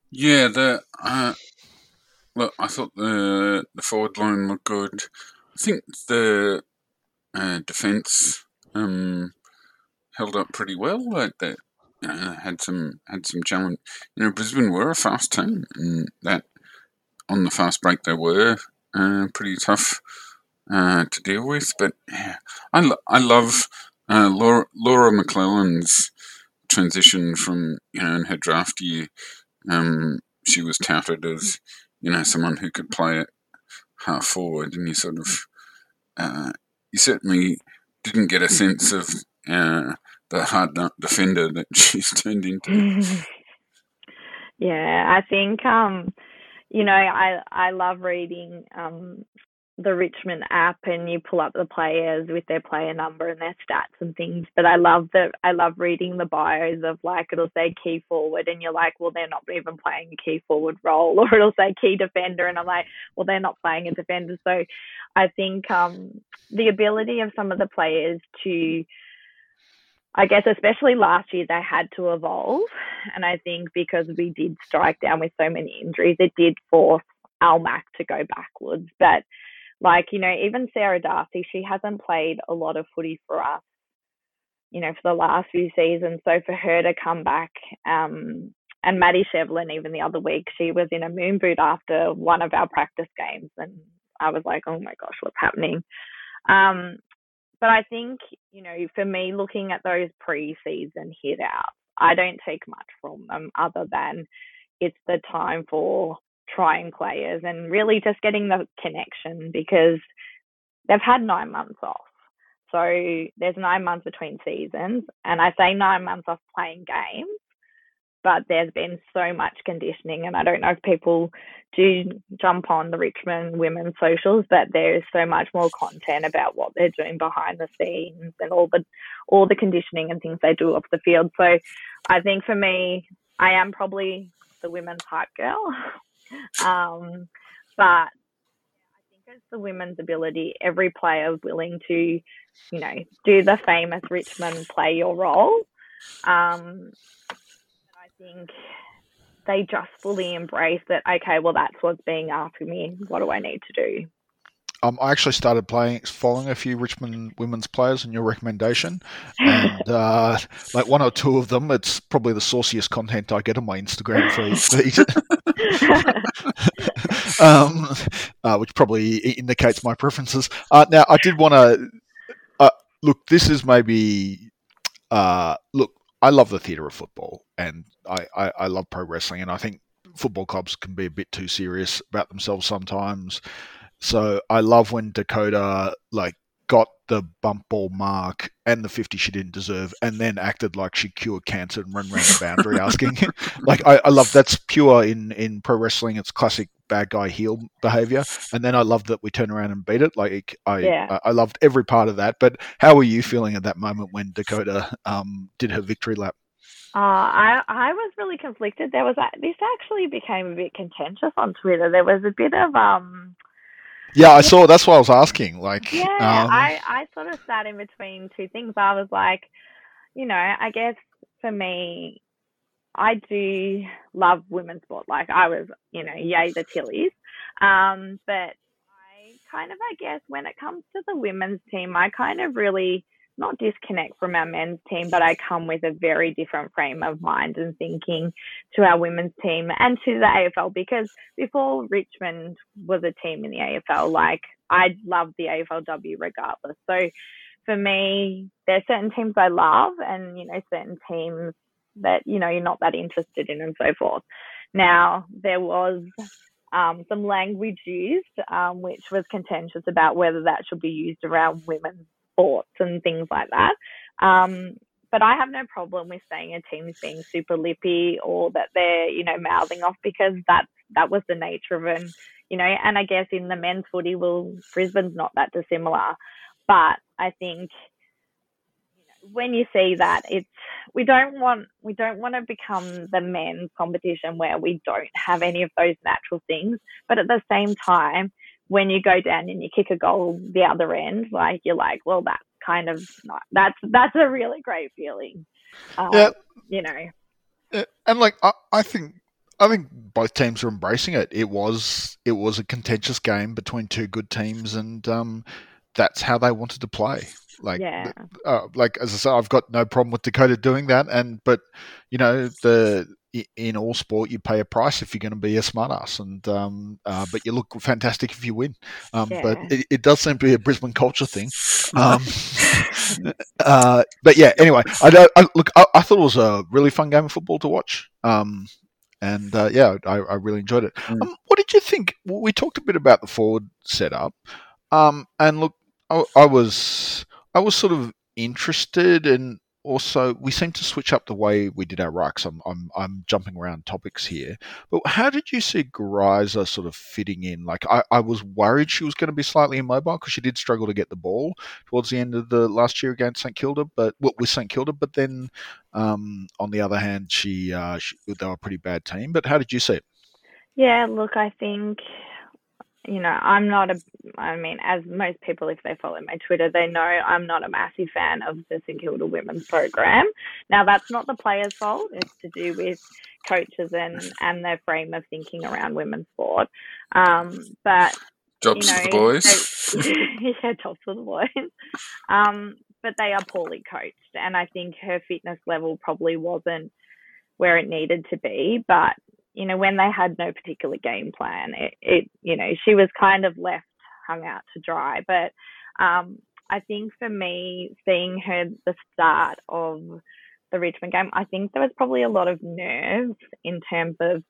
A: Yeah, the uh, look, I thought the the forward line looked good. I think the uh, defence um, held up pretty well. Like that uh, had some had some challenge. You know, Brisbane were a fast team, and that on the fast break they were uh, pretty tough uh, to deal with. But yeah, I, lo- I love uh, Laura, Laura McClelland's transition from you know in her draft year. Um, she was touted as you know someone who could play it half forward, and you sort of uh, you certainly didn't get a sense of uh, the hard nut defender that [laughs] she's turned into. [laughs]
C: yeah, I think um, you know, I I love reading um the Richmond app and you pull up the players with their player number and their stats and things. But I love that I love reading the bios of like it'll say key forward and you're like, well they're not even playing a key forward role [laughs] or it'll say key defender and I'm like, well they're not playing a defender. So I think um the ability of some of the players to I guess especially last year they had to evolve and I think because we did strike down with so many injuries it did force Almac to go backwards. But like, you know, even Sarah D'Arcy, she hasn't played a lot of footy for us, you know, for the last few seasons. So for her to come back, um, and Maddie Shevlin, even the other week, she was in a moon boot after one of our practice games. And I was like, oh my gosh, what's happening? Um, but I think, you know, for me, looking at those pre-season hit outs, I don't take much from them other than it's the time for trying players and really just getting the connection because they've had nine months off. So there's nine months between seasons, and I say nine months off playing games, but there's been so much conditioning, and I don't know if people do jump on the Richmond women's socials, but there is so much more content about what they're doing behind the scenes and all the all the conditioning and things they do off the field. So I think for me, I am probably the women's hype girl. [laughs] [laughs] Um, but I think it's the women's ability. Every player willing to, you know, do the famous Richmond play your role. Um, I think they just fully embrace that. Okay, well, that's what's being asked of me. What do I need to do?
B: Um, I actually started playing, following a few Richmond women's players on your recommendation, and uh, like one or two of them, it's probably the sauciest content I get on my Instagram feed, [laughs] [laughs] um, uh, which probably indicates my preferences. Uh, now, I did want to uh, look. This is maybe uh, look. I love the theatre of football, and I, I, I love pro wrestling, and I think football clubs can be a bit too serious about themselves sometimes. So I love when Dakota like got the bump ball mark and the 50 she didn't deserve and then acted like she cured cancer and ran around the boundary asking [laughs] [laughs] like I, I, love that's pure in in pro wrestling it's classic bad guy heel behavior and then i love that we turn around and beat it like i yeah. I, I, loved every part of that but how were you feeling at that moment when dakota um, did her victory lap
C: uh, I I was really conflicted. There was a, this actually became a bit contentious on Twitter. There was a bit of um
B: yeah, I saw. That's why I was asking. Like,
C: yeah, um... I I sort of sat in between two things. I was like, you know, I guess for me, I do love women's sport. Like, I was, you know, yay the Tillies. Um, but I kind of, I guess, when it comes to the women's team, I kind of really not disconnect from our men's team, but I come with a very different frame of mind and thinking to our women's team and to the AFL because before Richmond was a team in the AFL, like I love the AFLW regardless. So for me, there's certain teams I love and, you know, certain teams that, you know, you're not that interested in and so forth. Now, there was um, some language used, um, which was contentious about whether that should be used around women's sports and things like that. Um, but I have no problem with saying a team's being super lippy or that they're, you know, mouthing off because that that was the nature of it. You know, and I guess in the men's footy, well, Brisbane's not that dissimilar. But I think when you see that, it's we don't want we don't want to become the men's competition where we don't have any of those natural things. But at the same time, when you go down and you kick a goal the other end, like you're like, well, that's kind of not, that's that's a really great feeling. Um, yeah, you know.
B: And like I, I think I think both teams are embracing it. It was it was a contentious game between two good teams, and um, that's how they wanted to play. Like,
C: yeah.
B: uh, like as I said, I've got no problem with Dakota doing that, and but you know the in all sport, you pay a price if you're going to be a smartass, and um, uh, but you look fantastic if you win. Um, yeah. But it, it, does seem to be a Brisbane culture thing. [laughs] Um, [laughs] uh, but yeah, anyway, I, I look. I, I, thought it was a really fun game of football to watch. Um, and uh, yeah, I, I, really enjoyed it. Mm. Um, what did you think? We talked a bit about the forward setup, um, and look, I, I was I was sort of interested in also we seem to switch up the way we did our rucks. I'm I'm, I'm jumping around topics here, but how did you see Greiser sort of fitting in? Like I, I was worried she was going to be slightly immobile because she did struggle to get the ball towards the end of the last year against St Kilda, but well, with St Kilda. But then um, on the other hand, she, uh, she they were a pretty bad team. But how did you see it?
C: Yeah, look, I think you know, I'm not a, I mean, as most people, if they follow my Twitter, they know I'm not a massive fan of the St Kilda women's program. Now, that's not the players' fault. It's to do with coaches and, and their frame of thinking around women's sport. Um, but,
A: jobs
C: you know,
A: for the boys.
C: They, [laughs] yeah, jobs for the boys. Um, but they are poorly coached. And I think her fitness level probably wasn't where it needed to be. But you know, when they had no particular game plan, it, it you know, she was kind of left hung out to dry. But um, I think for me, seeing her the start of the Richmond game, I think there was probably a lot of nerves in terms of,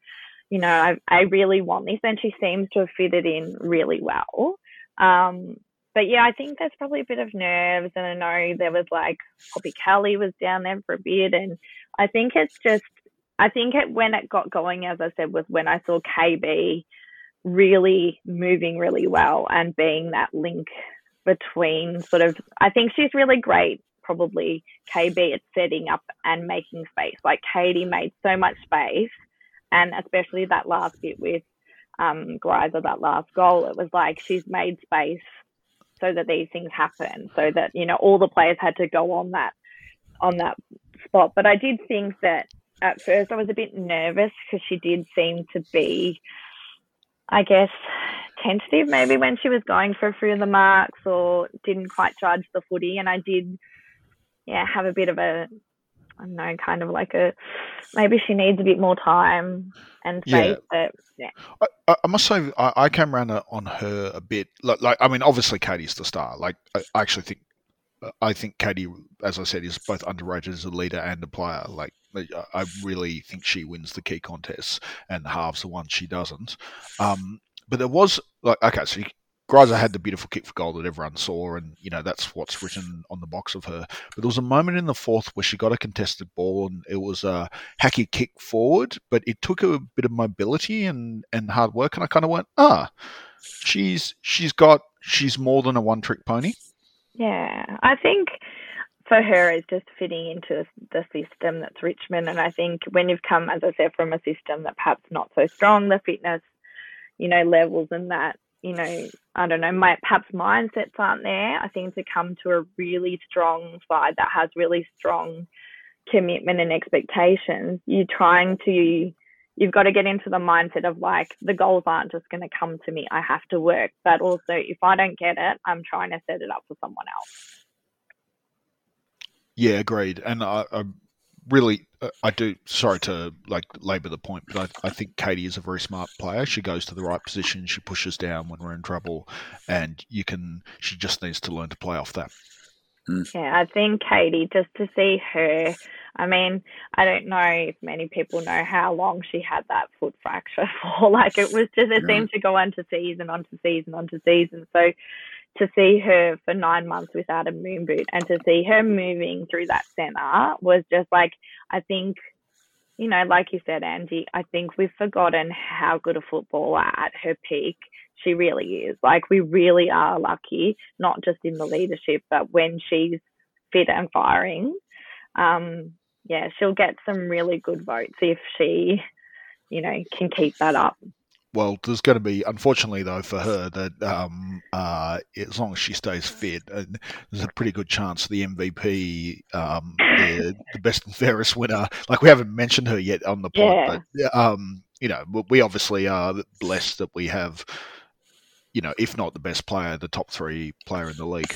C: you know, I, I really want this, and she seems to have fitted in really well. Um, but yeah, I think there's probably a bit of nerves, and I know there was like Poppy Kelly was down there for a bit, and I think it's just I think it, when it got going, as I said, was when I saw KB really moving really well and being that link between sort of, I think she's really great, probably KB at setting up and making space. Like Katie made so much space, and especially that last bit with um, Greiser, that last goal, it was like she's made space so that these things happen, so that you know all the players had to go on that on that spot. But I did think that at first I was a bit nervous because she did seem to be, I guess, tentative maybe when she was going for a few of the marks or didn't quite judge the footy. And I did, yeah, have a bit of a, I don't know, kind of like a, maybe she needs a bit more time and space. Yeah. But yeah.
B: I, I, must say, I, I came around on her a bit. Like, like, I mean, obviously Katie's the star. Like, I, I actually think I think Katie, as I said, is both underrated as a leader and a player. Like I really think she wins the key contests, and halves the ones she doesn't. Um, but there was like okay, so Greiser had the beautiful kick for goal that everyone saw, and you know that's what's written on the box of her. But there was a moment in the fourth where she got a contested ball, and it was a hacky kick forward, but it took a bit of mobility and and hard work, and I kind of went, ah, she's she's got she's more than a one trick pony.
C: Yeah, I think for her is just fitting into the system that's Richmond. And I think when you've come, as I said, from a system that perhaps not so strong, the fitness, you know, levels and that, you know, I don't know, my, perhaps mindsets aren't there. I think to come to a really strong side that has really strong commitment and expectations, you're trying to, you've got to get into the mindset of like, the goals aren't just going to come to me. I have to work. But also, if I don't get it, I'm trying to set it up for someone else.
B: Yeah, agreed. And I, I really, uh, I do. Sorry to like labour the point, but I, I think Katie is a very smart player. She goes to the right position. She pushes down when we're in trouble, and you can. She just needs to learn to play off that.
C: Mm. Yeah, I think Katie, just to see her. I mean, I don't know if many people know how long she had that foot fracture [laughs] for. Like it was just, it yeah. seemed to go on to season, onto season, onto season. So to see her for nine months without a moon boot and to see her moving through that center was just like, I think, you know, like you said, Angie, I think we've forgotten how good a footballer at her peak she really is. Like, we really are lucky, not just in the leadership, but when she's fit and firing. Um, yeah, she'll get some really good votes if she, you know, can keep that up
B: well, there's going to be, unfortunately, though, for her, that um, uh, as long as she stays fit, uh, there's a pretty good chance the MVP, um, the, the, best and fairest winner, like we haven't mentioned her yet on the pod, yeah. but um, you know, we obviously are blessed that we have, you know, if not the best player, the top three player in the league.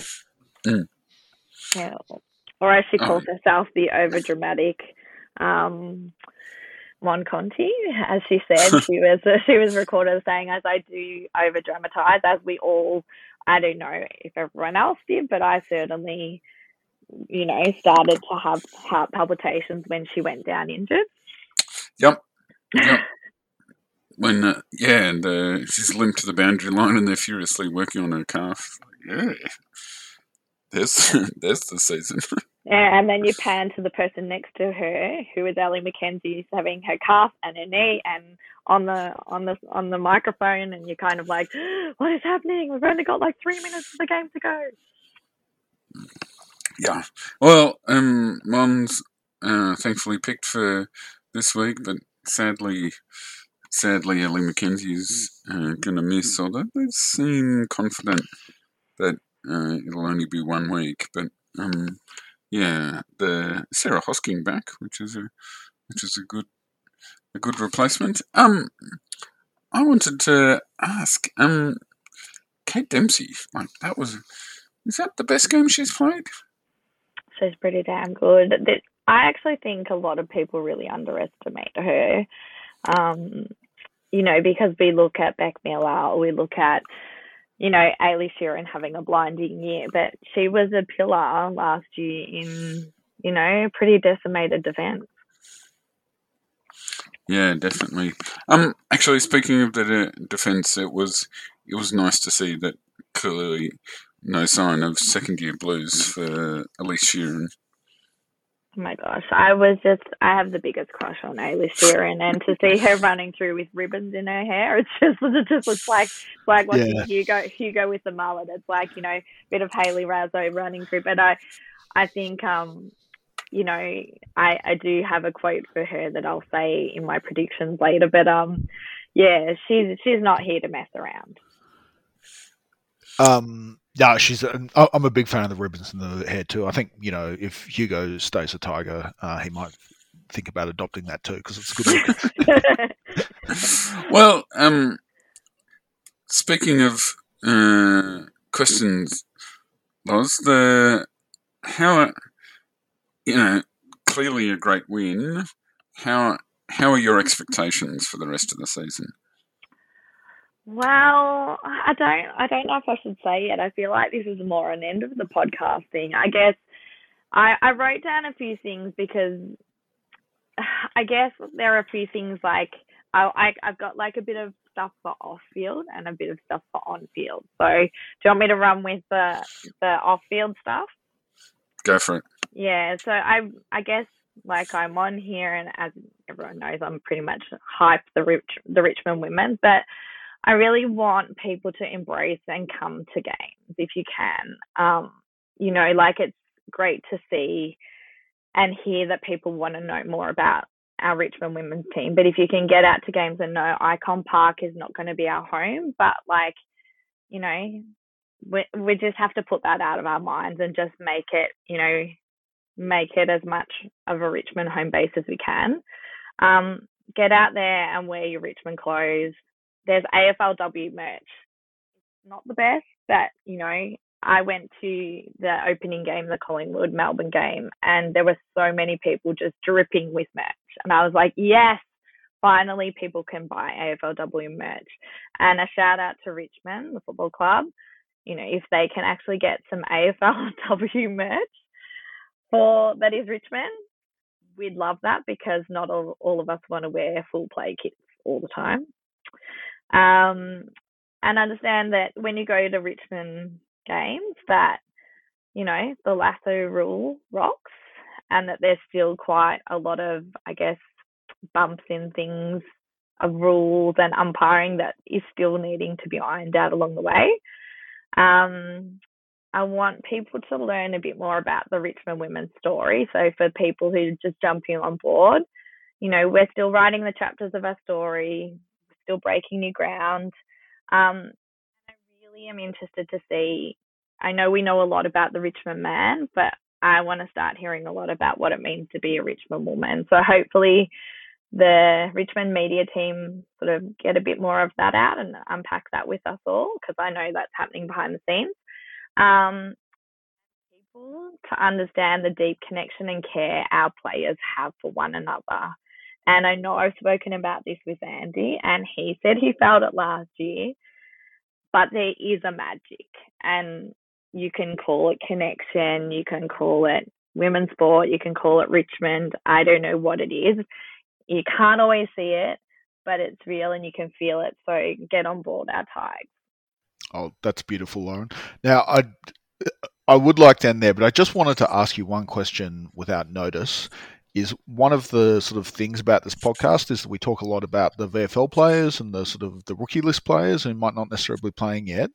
C: Mm. Yeah, or as she calls herself, the over dramatic. Um, Mon Conti, as she said, she [laughs] was she was recorded saying, "As I do over dramatize, as we all." I don't know if everyone else did, but I certainly, you know, started to have heart palpitations when she went down injured.
A: Yep. Yep. when uh, yeah, and uh, she's limped to the boundary line, and they're furiously working on her calf. Yeah, there's [laughs] there's the season. [laughs]
C: and then you pan to the person next to her, who is Ellie McKenzie, having her calf and her knee, and on the on the on the microphone, and you're kind of like, [gasps] "What is happening? We've only got like three minutes of the game to go."
A: Yeah. Well, um, Mon's uh, thankfully picked for this week, but sadly, sadly, Ellie McKenzie is uh, going to miss. Although they seem confident that uh, it'll only be one week, but um, yeah, the Sarah Hosking back, which is a which is a good a good replacement. Um, I wanted to ask, um, Kate Dempsey, like that was, is that the best game she's played?
C: She's pretty damn good. I actually think a lot of people really underestimate her. Um, you know, because we look at Bec Miller, we look at, you know, Ailey Sheerin having a blinding year, but she was a pillar last year in, you know, pretty decimated defence.
A: Yeah, definitely. Um, actually, speaking of the defence, it was it was nice to see that clearly no sign of second year blues for Elise Sheerin.
C: Oh my gosh, I was just, I have the biggest crush on Ailey Sheerin, and to see her [laughs] running through with ribbons in her hair, it's just, [laughs] it just looks like, like watching
B: Yeah.
C: Hugo, Hugo with the mullet. It's like, you know, a bit of Haley Razzo running through. But I, I think, um, you know, I, I do have a quote for her that I'll say in my predictions later. But um, yeah, she's she's not here to mess around.
B: Um, yeah, she's. A, I- I'm a big fan of the ribbons in the hair too. I think you know if Hugo stays a tiger, uh, he might think about adopting that too because it's a good look. [laughs] [laughs] [laughs]
A: Well, um, speaking of uh, questions, was the how you know clearly a great win. How how are your expectations for the rest of the season?
C: Well, I don't I don't know if I should say yet. I feel like this is more an end of the podcast thing. I guess I, I wrote down a few things because [sighs] I guess there are a few things like I, I I've got like a bit of stuff for off field and a bit of stuff for on field. So do you want me to run with the the off field stuff?
A: Go for it.
C: Yeah, so I I guess like I'm on here, and as everyone knows, I'm pretty much hype the rich the Richmond women, but I really want people to embrace and come to games if you can. Um, you know, like it's great to see and hear that people want to know more about our Richmond women's team. But if you can get out to games and know Ikon Park is not going to be our home, but like, you know, we we just have to put that out of our minds and just make it, you know, make it as much of a Richmond home base as we can. Um, get out there and wear your Richmond clothes. There's AFLW merch. Not the best, but you know, I went to the opening game, the Collingwood Melbourne game, and there were so many people just dripping with merch. And I was like, yes, finally people can buy AFLW merch. And a shout out to Richmond, the football club. You know, if they can actually get some AFLW [laughs] merch for that is Richmond, we'd love that because not all, all of us want to wear full play kits all the time. Um, and understand that when you go to Richmond games, that you know the lasso rule rocks, and that there's still quite a lot of, I guess, bumps in things of rules and umpiring that is still needing to be ironed out along the way. Um, I want people to learn a bit more about the Richmond women's story. So for people who are just jumping on board, you know, we're still writing the chapters of our story, still breaking new ground. Um, I really am interested to see. I know we know a lot about the Richmond man, but I want to start hearing a lot about what it means to be a Richmond woman. So hopefully, the Richmond media team sort of get a bit more of that out and unpack that with us all because I know that's happening behind the scenes. Um, people to understand the deep connection and care our players have for one another. And I know I've spoken about this with Andy, and he said he felt it last year, but there is a magic, and you can call it connection, you can call it women's sport, you can call it Richmond. I don't know what it is. You can't always see it, but it's real and you can feel it. So get on board our Tigers.
B: Oh, that's beautiful, Lauren. Now, I I would like to end there, but I just wanted to ask you one question without notice. Is one of the sort of things about this podcast is that we talk a lot about the VFL players and the sort of the rookie list players who might not necessarily be playing yet.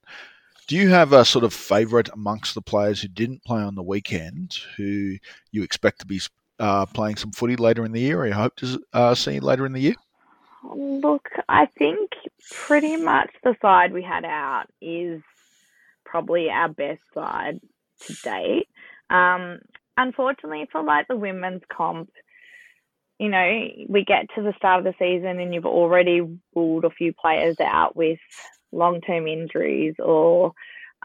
B: Do you have a sort of favourite amongst the players who didn't play on the weekend, who you expect to be uh, playing some footy later in the year, or you hope to uh, see later in the year?
C: Look, I think pretty much the side we had out is probably our best side to date. Um, unfortunately, for like the women's comp, you know, we get to the start of the season and you've already ruled a few players out with long term injuries or,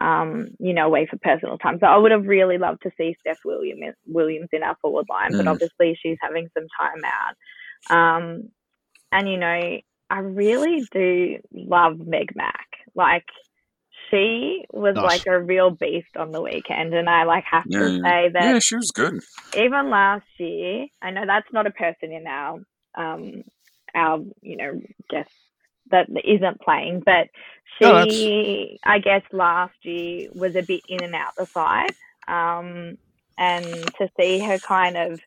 C: um, you know, away for personal time. So I would have really loved to see Steph Williams, Williams in our forward line, mm. but obviously she's having some time out. Um, and, you know, I really do love Meg Mac. Like, she was like a real beast on the weekend, and I like have yeah, to yeah. say that.
A: Yeah, she was good.
C: Even last year, I know that's not a person in our um our you know guest that isn't playing, but she, no, I guess, last year was a bit in and out the side, um, and to see her kind of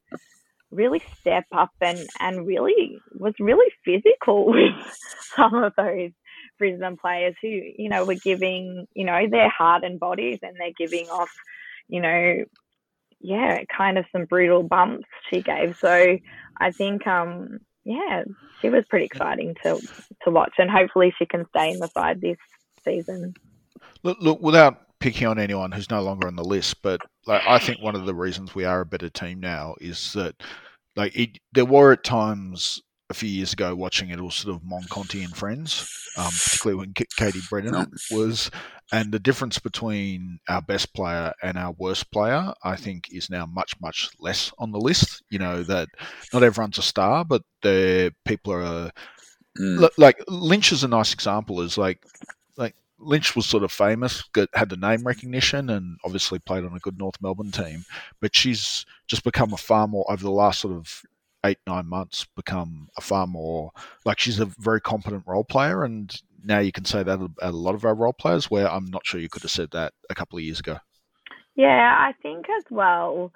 C: really step up and and really was really physical [laughs] with some of those Brisbane players who, you know, were giving, you know, their heart and bodies and they're giving off, you know, yeah, kind of some brutal bumps she gave. So I think, um, yeah, she was pretty exciting to to watch, and hopefully she can stay in the side this season.
B: Look, look without picking on anyone who's no longer on the list, but like, I think one of the reasons we are a better team now is that like it, there were at times a few years ago watching it, was sort of Monconti and Friends, um, particularly when K- Katie Brennan was. And the difference between our best player and our worst player, I think, is now much, much less on the list. You know, that not everyone's a star, but the people are. Mm. Like Lynch is a nice example. Is like like Lynch was sort of famous, got, had the name recognition, and obviously played on a good North Melbourne team. But she's just become a far more over the last sort of eight nine months become a far more like she's a very competent role player and now you can say that a lot of our role players where i'm not sure you could have said that a couple of years ago.
C: Yeah i think as well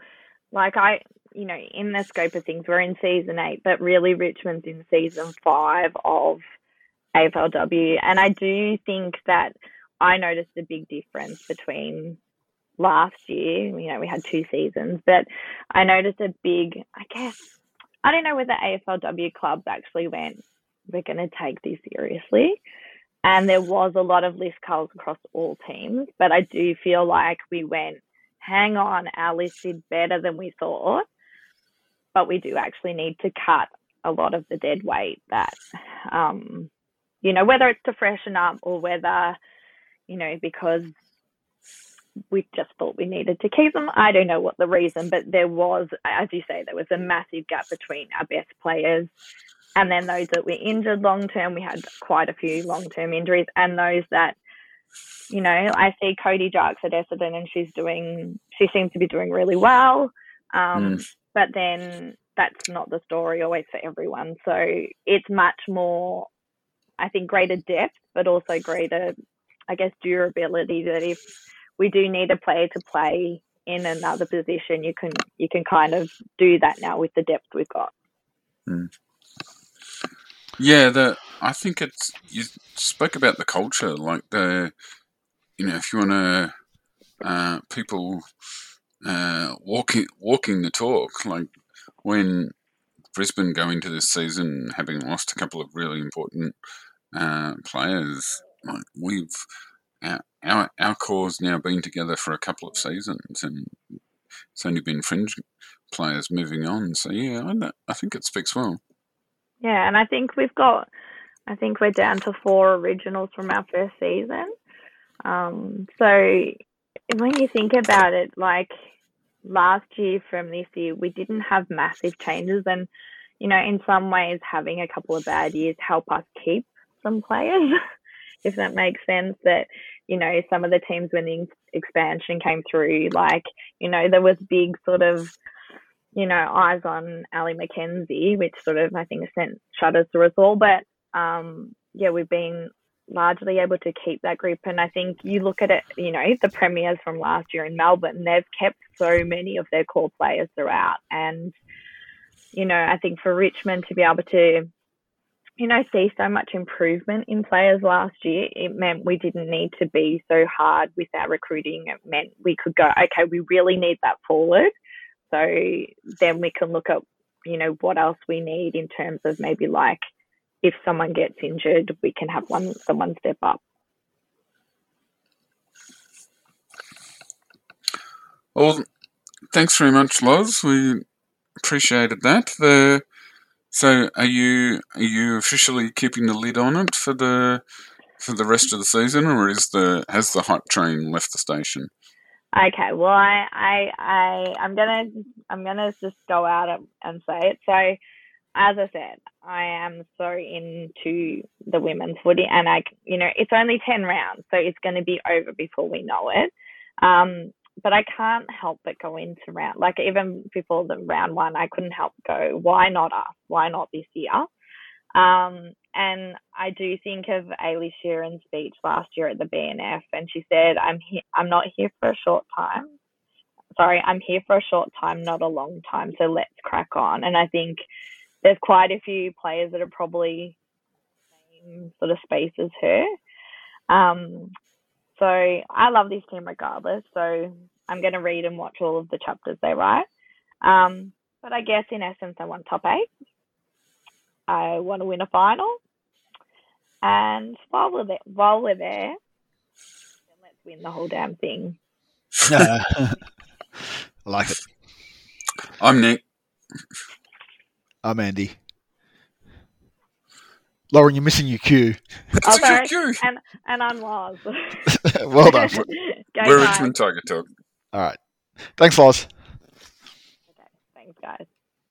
C: like i you know in the scope of things we're in season eight but really richmond's in season five of aflw and i do think that i noticed a big difference between last year you know we had two seasons but i noticed a big i guess I don't know whether AFLW clubs actually went, we're going to take this seriously. And there was a lot of list culls across all teams, but I do feel like we went, hang on, our list did better than we thought, but we do actually need to cut a lot of the dead weight that, um, you know, whether it's to freshen up or whether, you know, because we just thought we needed to keep them. I don't know what the reason, but there was, as you say, there was a massive gap between our best players and then those that were injured long term. We had quite a few long term injuries, and those that, you know, I see Cody Jarks at Essendon, and she's doing, she seems to be doing really well. Um, mm. But then that's not the story always for everyone. So it's much more, I think, greater depth, but also greater, I guess, durability. That if we do need a player to play in another position, you can you can kind of do that now with the depth we've got.
A: Mm. Yeah, the I think it's you spoke about the culture, like the you know if you want to uh, people uh, walking walking the talk, like when Brisbane go into this season having lost a couple of really important uh, players, like we've our, our core's now been together for a couple of seasons, and it's only been fringe players moving on. So yeah, I, I think it speaks well.
C: Yeah, and I think we've got, I think we're down to four originals from our first season. Um, so when you think about it, like last year from this year, we didn't have massive changes, and you know, in some ways, having a couple of bad years help us keep some players. [laughs] if that makes sense. That you know some of the teams when the expansion came through, like you know there was big sort of you know eyes on Ali McKenzie, which sort of I think sent shudders through us all. But um, yeah, we've been largely able to keep that group. And I think you look at it, you know, the premiers from last year in Melbourne, they've kept so many of their core players throughout. And, you know, I think for Richmond to be able to, you know, see so much improvement in players last year, it meant we didn't need to be so hard with our recruiting. It meant we could go, okay, we really need that forward. So then we can look at, you know, what else we need in terms of maybe like if someone gets injured, we can have one someone step up.
A: Well, thanks very much, Loz. We appreciated that. The so are you are you officially keeping the lid on it for the for the rest of the season, or is the has the hype train left the station?
C: Okay, well, I I, I I'm gonna I'm gonna just go out and say it. So as I said, I am so into the women's footy, and I, you know, it's only ten rounds, so it's going to be over before we know it. Um, but I can't help but go into round, like even before the round one, I couldn't help go, why not us? Why not this year? Um, and I do think of Ailey Sheerin's speech last year at the BNF, and she said, "I'm he- I'm not here for a short time. Sorry, I'm here for a short time, not a long time. So let's crack on." And I think there's quite a few players that are probably same sort of space as her. Um, so I love this team regardless. So I'm going to read and watch all of the chapters they write. Um, but I guess in essence, I want top eight. I want to win a final. And while we're there, while we're there, let's win the whole damn thing. [laughs]
B: I like it.
A: I'm Nick.
B: I'm Andy. Lauren, you're missing your cue.
A: It's
C: Oh,
A: a
C: sorry.
A: cue.
C: And and I'm Loz. [laughs]
B: well done. [laughs]
A: We're
C: Tigers.
A: Richmond Tiger Talk.
B: All right. Thanks, Loz.
C: Okay, thanks guys.